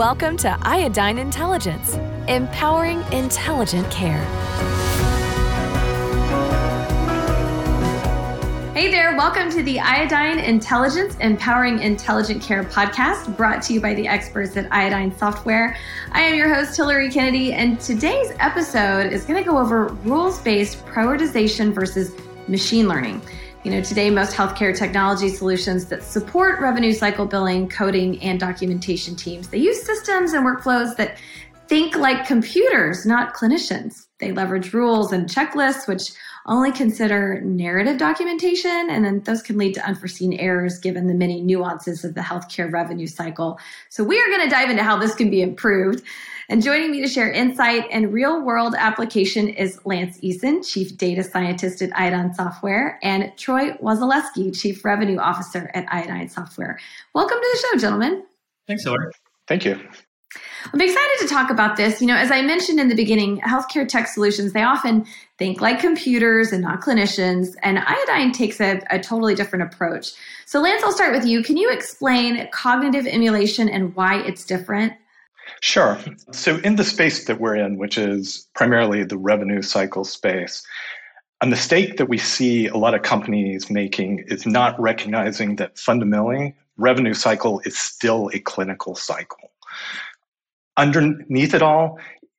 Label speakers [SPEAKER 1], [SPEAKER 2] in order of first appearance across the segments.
[SPEAKER 1] Welcome to Iodine Intelligence, empowering intelligent care.
[SPEAKER 2] Hey there, welcome to the Iodine Intelligence Empowering Intelligent Care podcast brought to you by the experts at Iodine Software. I am your host, Hilary Kennedy, and today's episode is going to go over rules based prioritization versus machine learning. You know, today, most healthcare technology solutions that support revenue cycle billing, coding, and documentation teams, they use systems and workflows that think like computers, not clinicians. They leverage rules and checklists, which only consider narrative documentation, and then those can lead to unforeseen errors given the many nuances of the healthcare revenue cycle. So, we are going to dive into how this can be improved. And joining me to share insight and real world application is Lance Eason, Chief Data Scientist at Iodine Software, and Troy Wasilefsky, Chief Revenue Officer at Iodine Software. Welcome to the show, gentlemen.
[SPEAKER 3] Thanks, Hilary.
[SPEAKER 4] Thank you.
[SPEAKER 2] I'm excited to talk about this. You know, as I mentioned in the beginning, healthcare tech solutions, they often think like computers and not clinicians, and Iodine takes a, a totally different approach. So, Lance, I'll start with you. Can you explain cognitive emulation and why it's different?
[SPEAKER 4] Sure. So, in the space that we're in, which is primarily the revenue cycle space, a mistake that we see a lot of companies making is not recognizing that fundamentally, revenue cycle is still a clinical cycle. Underneath it all,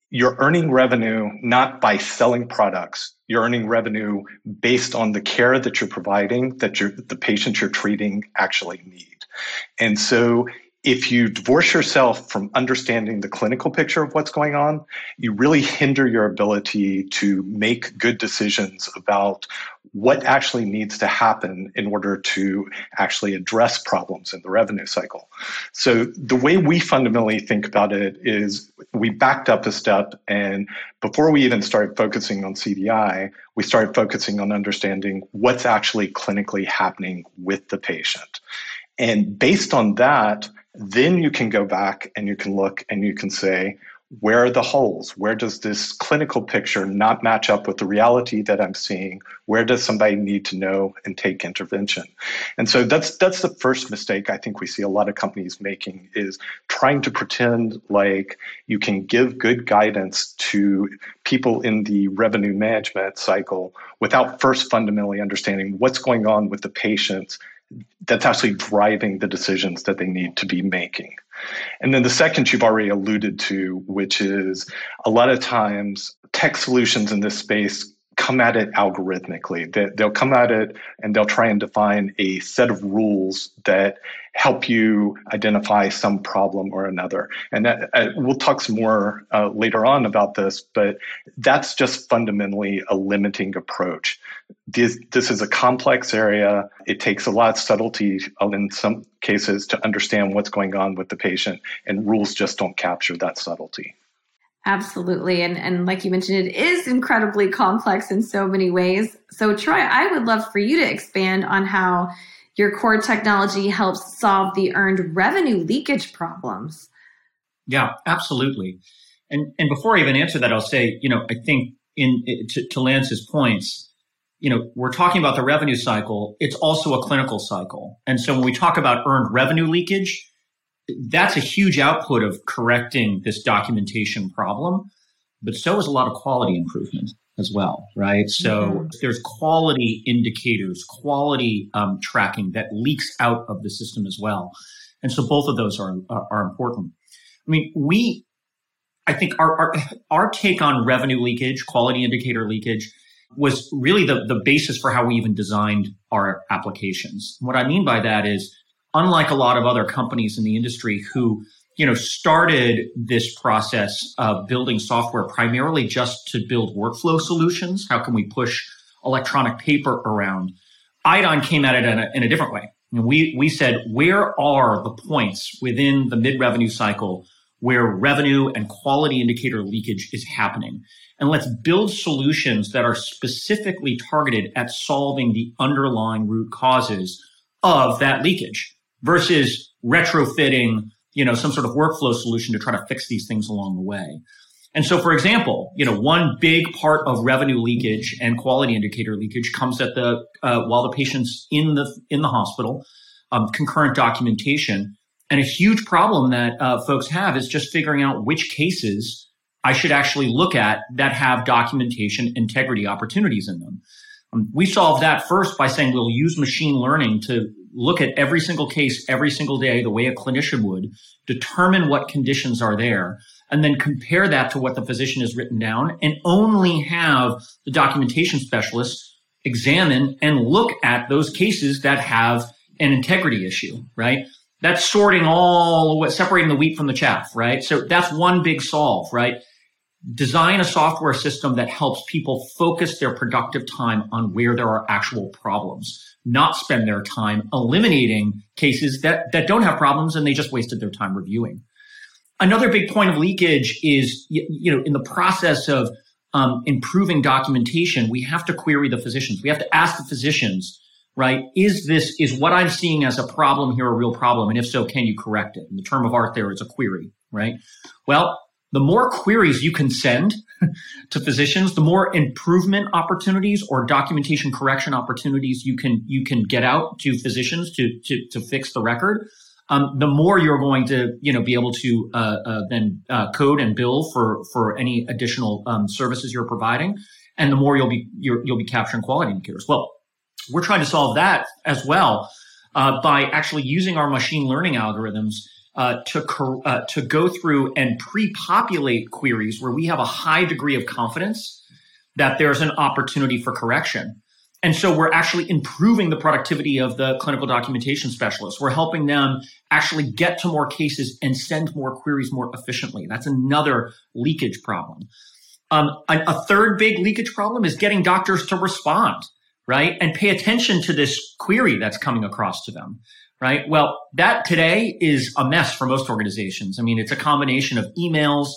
[SPEAKER 4] you're earning revenue not by selling products. You're earning revenue based on the care that you're providing, that the patients you're treating actually need. And so if you divorce yourself from understanding the clinical picture of what's going on, you really hinder your ability to make good decisions about what actually needs to happen in order to actually address problems in the revenue cycle. So, the way we fundamentally think about it is we backed up a step, and before we even started focusing on CDI, we started focusing on understanding what's actually clinically happening with the patient. And based on that, then you can go back and you can look and you can say, where are the holes? Where does this clinical picture not match up with the reality that I'm seeing? Where does somebody need to know and take intervention? And so that's that's the first mistake I think we see a lot of companies making is trying to pretend like you can give good guidance to people in the revenue management cycle without first fundamentally understanding what's going on with the patients that's actually driving the decisions that they need to be making. And then the second you've already alluded to, which is a lot of times tech solutions in this space come at it algorithmically. They, they'll come at it and they'll try and define a set of rules that help you identify some problem or another. And that, uh, we'll talk some more uh, later on about this, but that's just fundamentally a limiting approach. This, this is a complex area. It takes a lot of subtlety in some cases to understand what's going on with the patient, and rules just don't capture that subtlety.
[SPEAKER 2] Absolutely. And, and like you mentioned, it is incredibly complex in so many ways. So, Troy, I would love for you to expand on how your core technology helps solve the earned revenue leakage problems.
[SPEAKER 3] Yeah, absolutely. And, and before I even answer that, I'll say, you know, I think in to, to Lance's points, you know, we're talking about the revenue cycle. It's also a clinical cycle. And so when we talk about earned revenue leakage, that's a huge output of correcting this documentation problem, but so is a lot of quality improvement as well, right? So mm-hmm. there's quality indicators, quality um, tracking that leaks out of the system as well, and so both of those are are, are important. I mean, we, I think our, our our take on revenue leakage, quality indicator leakage, was really the the basis for how we even designed our applications. What I mean by that is unlike a lot of other companies in the industry who you know started this process of building software primarily just to build workflow solutions. How can we push electronic paper around? Iodine came at it in a, in a different way. We we said where are the points within the mid revenue cycle where revenue and quality indicator leakage is happening? And let's build solutions that are specifically targeted at solving the underlying root causes of that leakage versus retrofitting, you know, some sort of workflow solution to try to fix these things along the way. And so, for example, you know, one big part of revenue leakage and quality indicator leakage comes at the uh, while the patient's in the in the hospital, um, concurrent documentation, And a huge problem that uh, folks have is just figuring out which cases I should actually look at that have documentation integrity opportunities in them. Um, we solve that first by saying we'll use machine learning to look at every single case every single day the way a clinician would, determine what conditions are there, and then compare that to what the physician has written down and only have the documentation specialist examine and look at those cases that have an integrity issue, right? That's sorting all, separating the wheat from the chaff, right? So that's one big solve, right? design a software system that helps people focus their productive time on where there are actual problems, not spend their time eliminating cases that, that don't have problems and they just wasted their time reviewing. Another big point of leakage is, you know, in the process of um, improving documentation, we have to query the physicians. We have to ask the physicians, right? Is this, is what I'm seeing as a problem here a real problem? And if so, can you correct it? And the term of art there is a query, right? Well, the more queries you can send to physicians, the more improvement opportunities or documentation correction opportunities you can you can get out to physicians to to, to fix the record. Um, the more you're going to you know be able to uh, uh, then uh, code and bill for for any additional um, services you're providing, and the more you'll be you will be capturing quality indicators. Well, we're trying to solve that as well uh, by actually using our machine learning algorithms uh, to uh, to go through and pre-populate queries where we have a high degree of confidence that there's an opportunity for correction. And so we're actually improving the productivity of the clinical documentation specialists. We're helping them actually get to more cases and send more queries more efficiently. That's another leakage problem. Um, a, a third big leakage problem is getting doctors to respond, right? And pay attention to this query that's coming across to them right? Well, that today is a mess for most organizations. I mean, it's a combination of emails,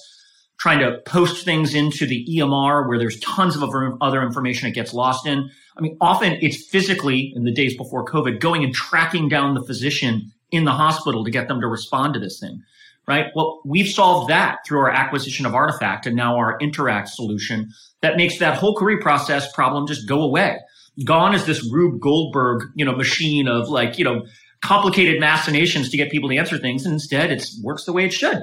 [SPEAKER 3] trying to post things into the EMR where there's tons of other information it gets lost in. I mean, often it's physically in the days before COVID going and tracking down the physician in the hospital to get them to respond to this thing, right? Well, we've solved that through our acquisition of Artifact and now our Interact solution that makes that whole query process problem just go away. Gone is this Rube Goldberg, you know, machine of like, you know, complicated machinations to get people to answer things. And instead, it works the way it should.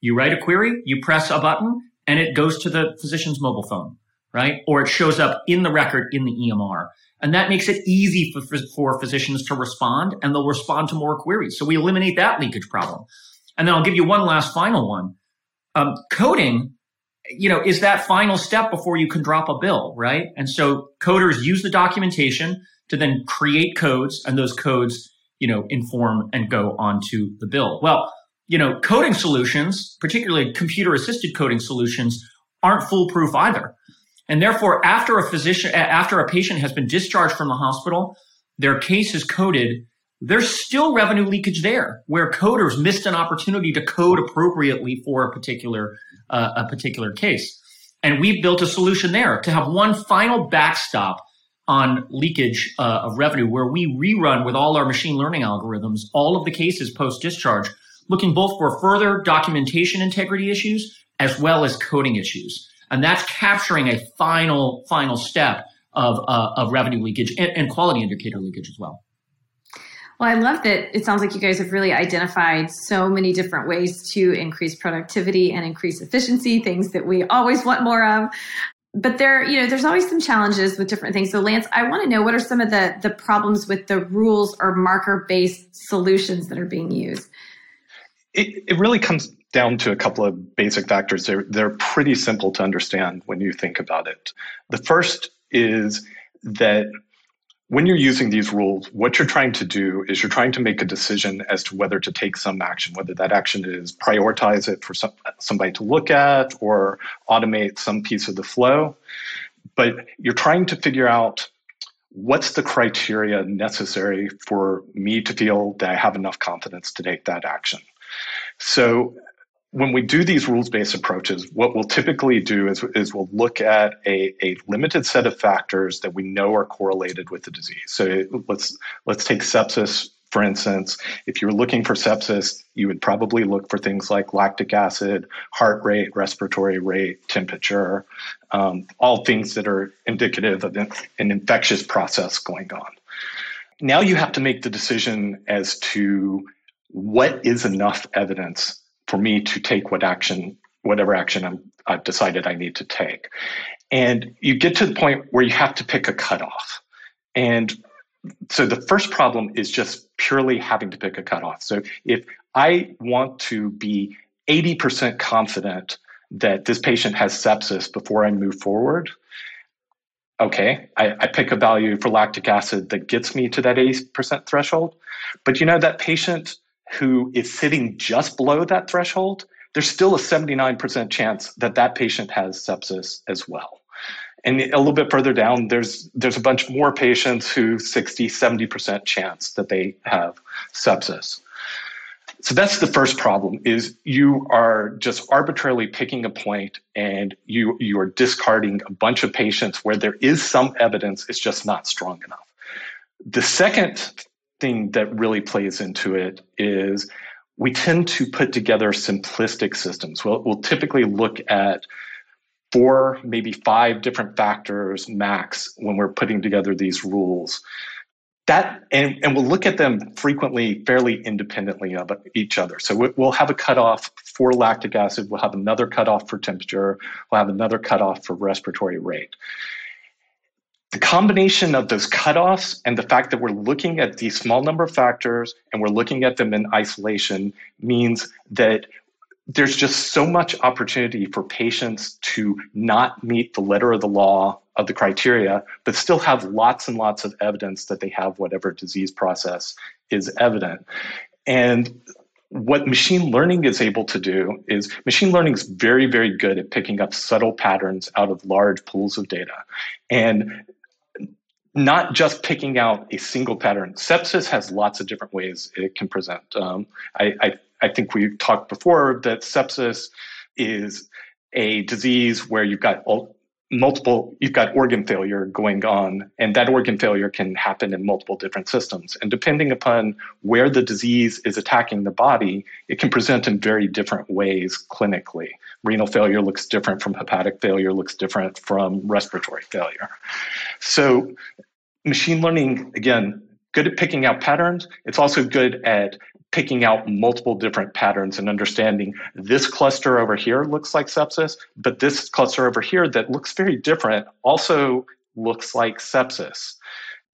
[SPEAKER 3] You write a query, you press a button, and it goes to the physician's mobile phone, right? Or it shows up in the record in the EMR. And that makes it easy for, for physicians to respond and they'll respond to more queries. So we eliminate that leakage problem. And then I'll give you one last final one. Um, coding, you know, is that final step before you can drop a bill, right? And so coders use the documentation to then create codes and those codes you know, inform and go onto the bill. Well, you know, coding solutions, particularly computer assisted coding solutions, aren't foolproof either. And therefore, after a physician, after a patient has been discharged from the hospital, their case is coded. There's still revenue leakage there where coders missed an opportunity to code appropriately for a particular, uh, a particular case. And we've built a solution there to have one final backstop on leakage uh, of revenue where we rerun with all our machine learning algorithms all of the cases post discharge, looking both for further documentation integrity issues as well as coding issues. And that's capturing a final, final step of, uh, of revenue leakage and, and quality indicator leakage as well.
[SPEAKER 2] Well, I love that it sounds like you guys have really identified so many different ways to increase productivity and increase efficiency, things that we always want more of but there, you know, there's always some challenges with different things. So, Lance, I want to know what are some of the the problems with the rules or marker based solutions that are being used.
[SPEAKER 4] It, it really comes down to a couple of basic factors. They're they're pretty simple to understand when you think about it. The first is that when you're using these rules, what you're trying to do is you're trying to make a decision as to whether to take some action, whether that action is prioritize it for some, somebody to look at or automate some piece of the flow. But you're trying to figure out what's the criteria necessary for me to feel that I have enough confidence to take that action. So when we do these rules-based approaches, what we'll typically do is, is we'll look at a, a limited set of factors that we know are correlated with the disease. So let's let's take sepsis for instance. If you're looking for sepsis, you would probably look for things like lactic acid, heart rate, respiratory rate, temperature, um, all things that are indicative of an infectious process going on. Now you have to make the decision as to what is enough evidence for me to take what action, whatever action I'm, I've decided I need to take. And you get to the point where you have to pick a cutoff. And so the first problem is just purely having to pick a cutoff. So if I want to be 80% confident that this patient has sepsis before I move forward, okay, I, I, pick a value for lactic acid that gets me to that 80% threshold. But you know, that patient who is sitting just below that threshold, there's still a 79% chance that that patient has sepsis as well. And a little bit further down, there's there's a bunch more patients who 60, 70% chance that they have sepsis. So that's the first problem is you are just arbitrarily picking a point and you you are discarding a bunch of patients where there is some evidence it's just not strong enough. The second thing that really plays into it is we tend to put together simplistic systems. We'll, we'll typically look at four, maybe five different factors max when we're putting together these rules. That and, and we'll look at them frequently fairly independently of each other. So we'll have a cutoff for lactic acid, we'll have another cutoff for temperature, we'll have another cutoff for respiratory rate. The combination of those cutoffs and the fact that we're looking at these small number of factors and we're looking at them in isolation means that there's just so much opportunity for patients to not meet the letter of the law of the criteria, but still have lots and lots of evidence that they have whatever disease process is evident. And what machine learning is able to do is machine learning is very, very good at picking up subtle patterns out of large pools of data. And not just picking out a single pattern. Sepsis has lots of different ways it can present. Um, I, I I think we've talked before that sepsis is a disease where you've got multiple you've got organ failure going on and that organ failure can happen in multiple different systems. And depending upon where the disease is attacking the body it can present in very different ways clinically. Renal failure looks different from hepatic failure looks different from respiratory failure. So machine learning again good at picking out patterns it's also good at picking out multiple different patterns and understanding this cluster over here looks like sepsis, but this cluster over here that looks very different also looks like sepsis.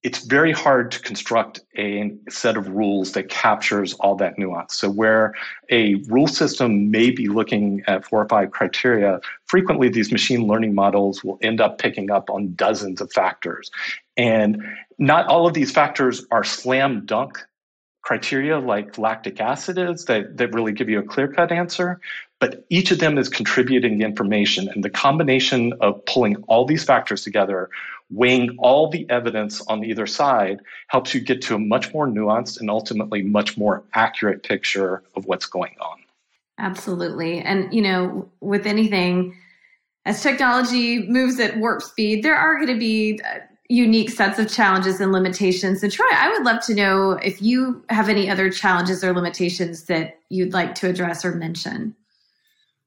[SPEAKER 4] It's very hard to construct a set of rules that captures all that nuance. So, where a rule system may be looking at four or five criteria, frequently these machine learning models will end up picking up on dozens of factors. And not all of these factors are slam dunk criteria like lactic acid is that, that really give you a clear cut answer. But each of them is contributing the information. And the combination of pulling all these factors together, weighing all the evidence on either side, helps you get to a much more nuanced and ultimately much more accurate picture of what's going on.
[SPEAKER 2] Absolutely. And, you know, with anything, as technology moves at warp speed, there are going to be uh, unique sets of challenges and limitations. And Troy, I would love to know if you have any other challenges or limitations that you'd like to address or mention.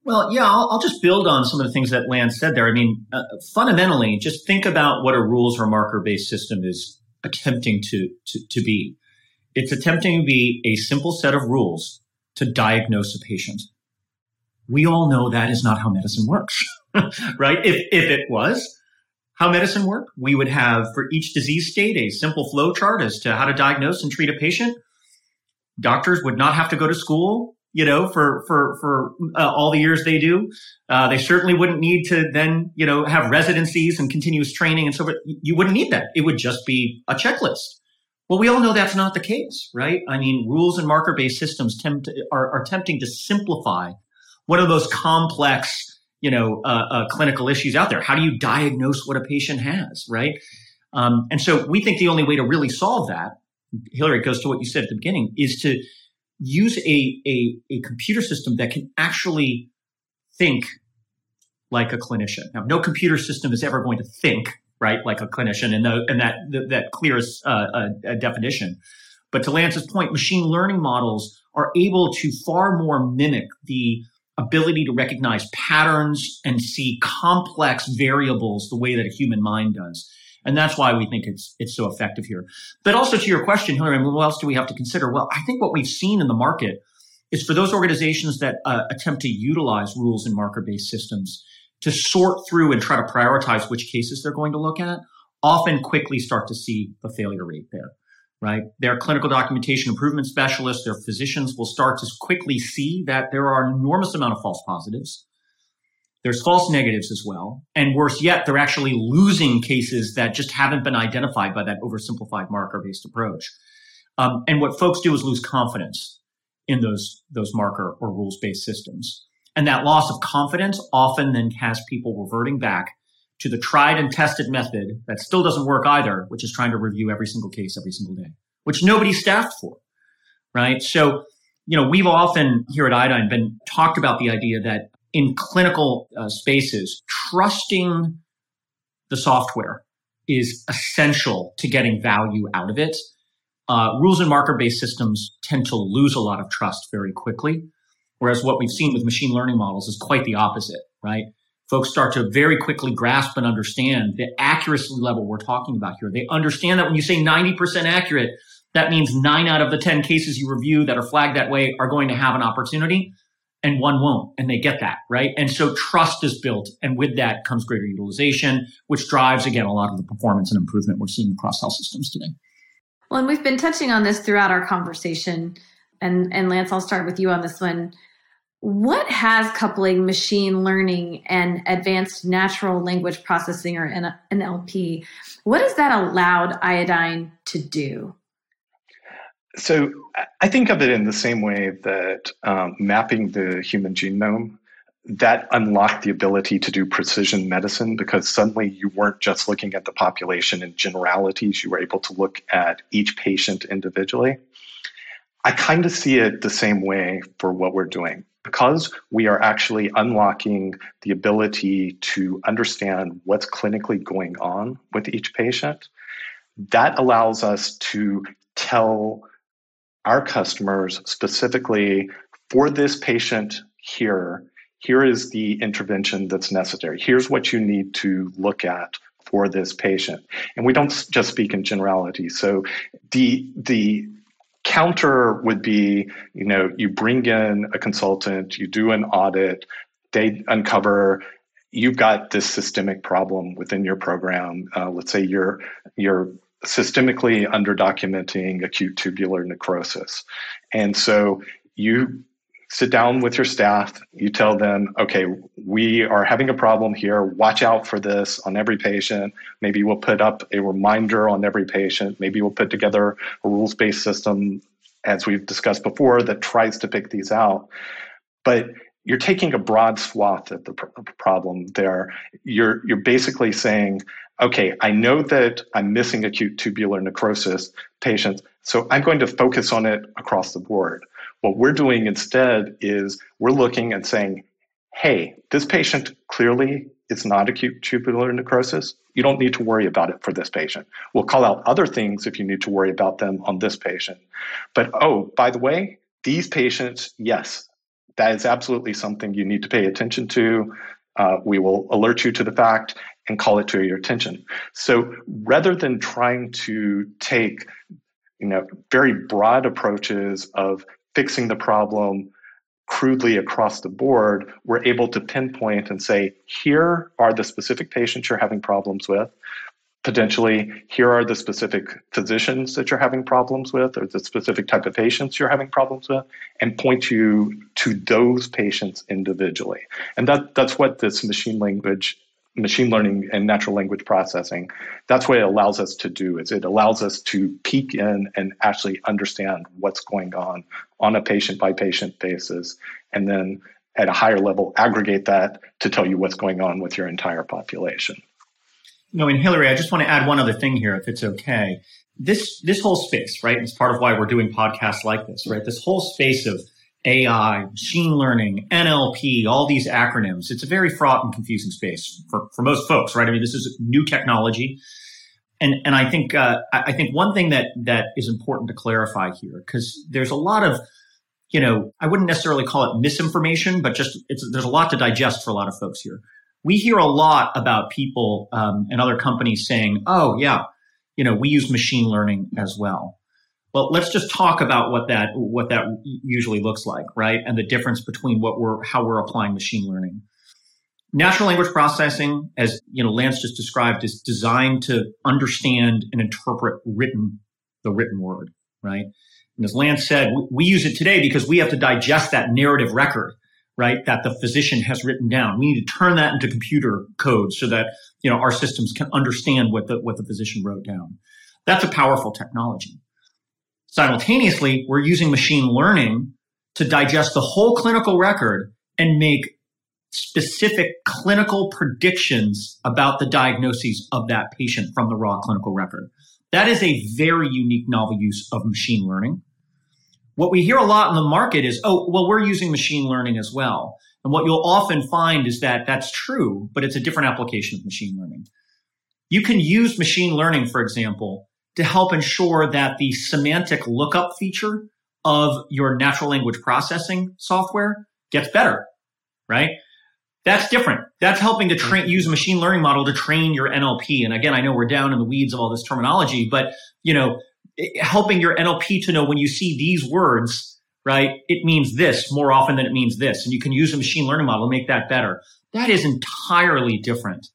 [SPEAKER 3] Well, yeah, I'll, I'll just build on some of the things that Lance said there. I mean, uh, fundamentally, just think about what a rules or marker based system is attempting to, to, to be. It's attempting to be a simple set of rules to diagnose a patient. We all know that is not how medicine works, right? If, if it was, how medicine work. We would have for each disease state a simple flow chart as to how to diagnose and treat a patient. Doctors would not have to go to school, you know, for for for uh, all the years they do. Uh, they certainly wouldn't need to then, you know, have residencies and continuous training and so forth. You wouldn't need that. It would just be a checklist. Well, we all know that's not the case, right? I mean, rules and marker based systems tempt, are, are attempting to simplify one of those complex you know, uh, uh, clinical issues out there. How do you diagnose what a patient has, right? Um, and so we think the only way to really solve that, Hilary, goes to what you said at the beginning, is to use a, a, a computer system that can actually think like a clinician. Now, no computer system is ever going to think right like a clinician, and, the, and that that clearest uh, uh, definition. But to Lance's point, machine learning models are able to far more mimic the ability to recognize patterns and see complex variables the way that a human mind does. And that's why we think it's it's so effective here. But also to your question, Hilary, I mean, what else do we have to consider? Well, I think what we've seen in the market is for those organizations that uh, attempt to utilize rules and marker based systems to sort through and try to prioritize which cases they're going to look at, often quickly start to see the failure rate there. Right? Their clinical documentation improvement specialists, their physicians will start to quickly see that there are enormous amount of false positives there's false negatives as well. And worse yet, they're actually losing cases that just haven't been identified by that oversimplified marker based approach. Um, and what folks do is lose confidence in those, those marker or rules based systems. And that loss of confidence often then has people reverting back to the tried and tested method that still doesn't work either, which is trying to review every single case every single day, which nobody's staffed for. Right. So, you know, we've often here at Iodine been talked about the idea that in clinical uh, spaces, trusting the software is essential to getting value out of it. Uh, rules and marker based systems tend to lose a lot of trust very quickly. Whereas what we've seen with machine learning models is quite the opposite, right? Folks start to very quickly grasp and understand the accuracy level we're talking about here. They understand that when you say 90% accurate, that means nine out of the 10 cases you review that are flagged that way are going to have an opportunity and one won't. And they get that, right? And so trust is built. And with that comes greater utilization, which drives, again, a lot of the performance and improvement we're seeing across health systems today.
[SPEAKER 2] Well, and we've been touching on this throughout our conversation. And, and Lance, I'll start with you on this one. What has coupling machine learning and advanced natural language processing or NLP, what has that allowed iodine to do?
[SPEAKER 4] So I think of it in the same way that um, mapping the human genome that unlocked the ability to do precision medicine because suddenly you weren't just looking at the population in generalities you were able to look at each patient individually i kind of see it the same way for what we're doing because we are actually unlocking the ability to understand what's clinically going on with each patient that allows us to tell our customers specifically for this patient here, here is the intervention that's necessary. Here's what you need to look at for this patient. And we don't just speak in generality. So the the counter would be, you know, you bring in a consultant, you do an audit, they uncover you've got this systemic problem within your program. Uh, let's say you're you're systemically underdocumenting acute tubular necrosis. And so you sit down with your staff, you tell them, okay, we are having a problem here. Watch out for this on every patient. Maybe we'll put up a reminder on every patient. Maybe we'll put together a rules based system, as we've discussed before, that tries to pick these out. But you're taking a broad swath at the problem there. You're, you're basically saying, okay, I know that I'm missing acute tubular necrosis patients, so I'm going to focus on it across the board. What we're doing instead is we're looking and saying, hey, this patient clearly is not acute tubular necrosis. You don't need to worry about it for this patient. We'll call out other things if you need to worry about them on this patient. But oh, by the way, these patients, yes, that is absolutely something you need to pay attention to. Uh, we will alert you to the fact and call it to your attention. So rather than trying to take, you know, very broad approaches of fixing the problem crudely across the board, we're able to pinpoint and say, here are the specific patients you're having problems with. Potentially here are the specific physicians that you're having problems with or the specific type of patients you're having problems with and point you to those patients individually. And that that's what this machine language machine learning and natural language processing that's what it allows us to do is it allows us to peek in and actually understand what's going on on a patient by patient basis and then at a higher level aggregate that to tell you what's going on with your entire population
[SPEAKER 3] no, and Hilary, I just want to add one other thing here, if it's okay. This this whole space, right? It's part of why we're doing podcasts like this, right? This whole space of AI, machine learning, NLP, all these acronyms. It's a very fraught and confusing space for, for most folks, right? I mean, this is new technology. And, and I think, uh, I think one thing that, that is important to clarify here, because there's a lot of, you know, I wouldn't necessarily call it misinformation, but just it's, there's a lot to digest for a lot of folks here. we hear a lot about people um, and other companies saying, "Oh, yeah, you know, we use machine learning as well." Well, let's just talk about what that what that usually looks like, right? And the difference between what we're how we're applying machine learning. Natural language processing, as you know, Lance just described, is designed to understand and interpret written the written word, right? And as Lance said, we, we use it today because we have to digest that narrative record right, that the physician has written down. We need to turn that into computer code so that, you know, our systems can understand what the, what the physician wrote down. That's a powerful technology. Simultaneously, we're using machine learning to digest the whole clinical record and make specific clinical predictions about the diagnoses of that patient from the raw clinical record. That is a very unique novel use of machine learning. What we hear a lot in the market is, oh, well, we're using machine learning as well. And what you'll often find is that that's true, but it's a different application of machine learning. You can use machine learning, for example, to help ensure that the semantic lookup feature of your natural language processing software gets better, right? That's different. That's helping to train, use a machine learning model to train your NLP. And again, I know we're down in the weeds of all this terminology, but you know, helping your NLP to know when you see these words, right, it means this more often than it means this. And you can use a machine learning model to make that better. That is entirely different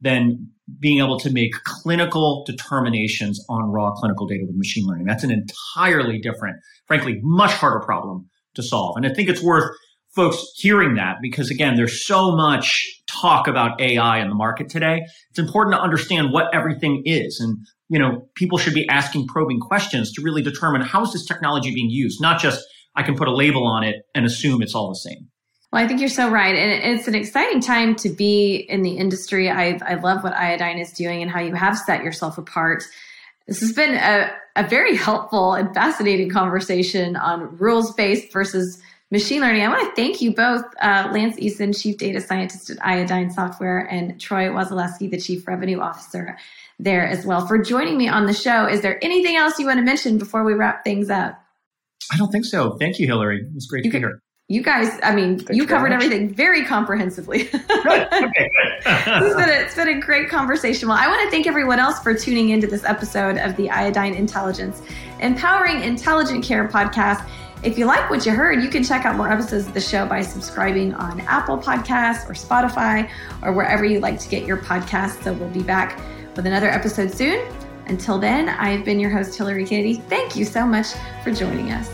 [SPEAKER 3] than being able to make clinical determinations on raw clinical data with machine learning. That's an entirely different, frankly, much harder problem to solve. And I think it's worth folks hearing that because again, there's so much talk about AI in the market today. It's important to understand what everything is. And you know, people should be asking probing questions to really determine how is this technology being used, not just I can put a label on it and assume it's all the same.
[SPEAKER 2] Well, I think you're so right. And it's an exciting time to be in the industry. I, I love what Iodine is doing and how you have set yourself apart. This has been a, a very helpful and fascinating conversation on rules based versus machine learning. I want to thank you both, uh, Lance Eason, Chief Data Scientist at Iodine Software, and Troy Wasilefsky, the Chief Revenue Officer there as well for joining me on the show. Is there anything else you want to mention before we wrap things up?
[SPEAKER 3] I don't think so. Thank you, Hilary. It was great
[SPEAKER 2] you
[SPEAKER 3] to be here.
[SPEAKER 2] You guys, I mean, Thanks you covered everything very comprehensively. good. Okay, it's, been a, it's been a great conversation. Well, I want to thank everyone else for tuning into this episode of the Iodine Intelligence Empowering Intelligent Care podcast. If you like what you heard, you can check out more episodes of the show by subscribing on Apple Podcasts or Spotify or wherever you like to get your podcasts. So we'll be back with another episode soon. Until then, I've been your host, Hilary Kennedy. Thank you so much for joining us.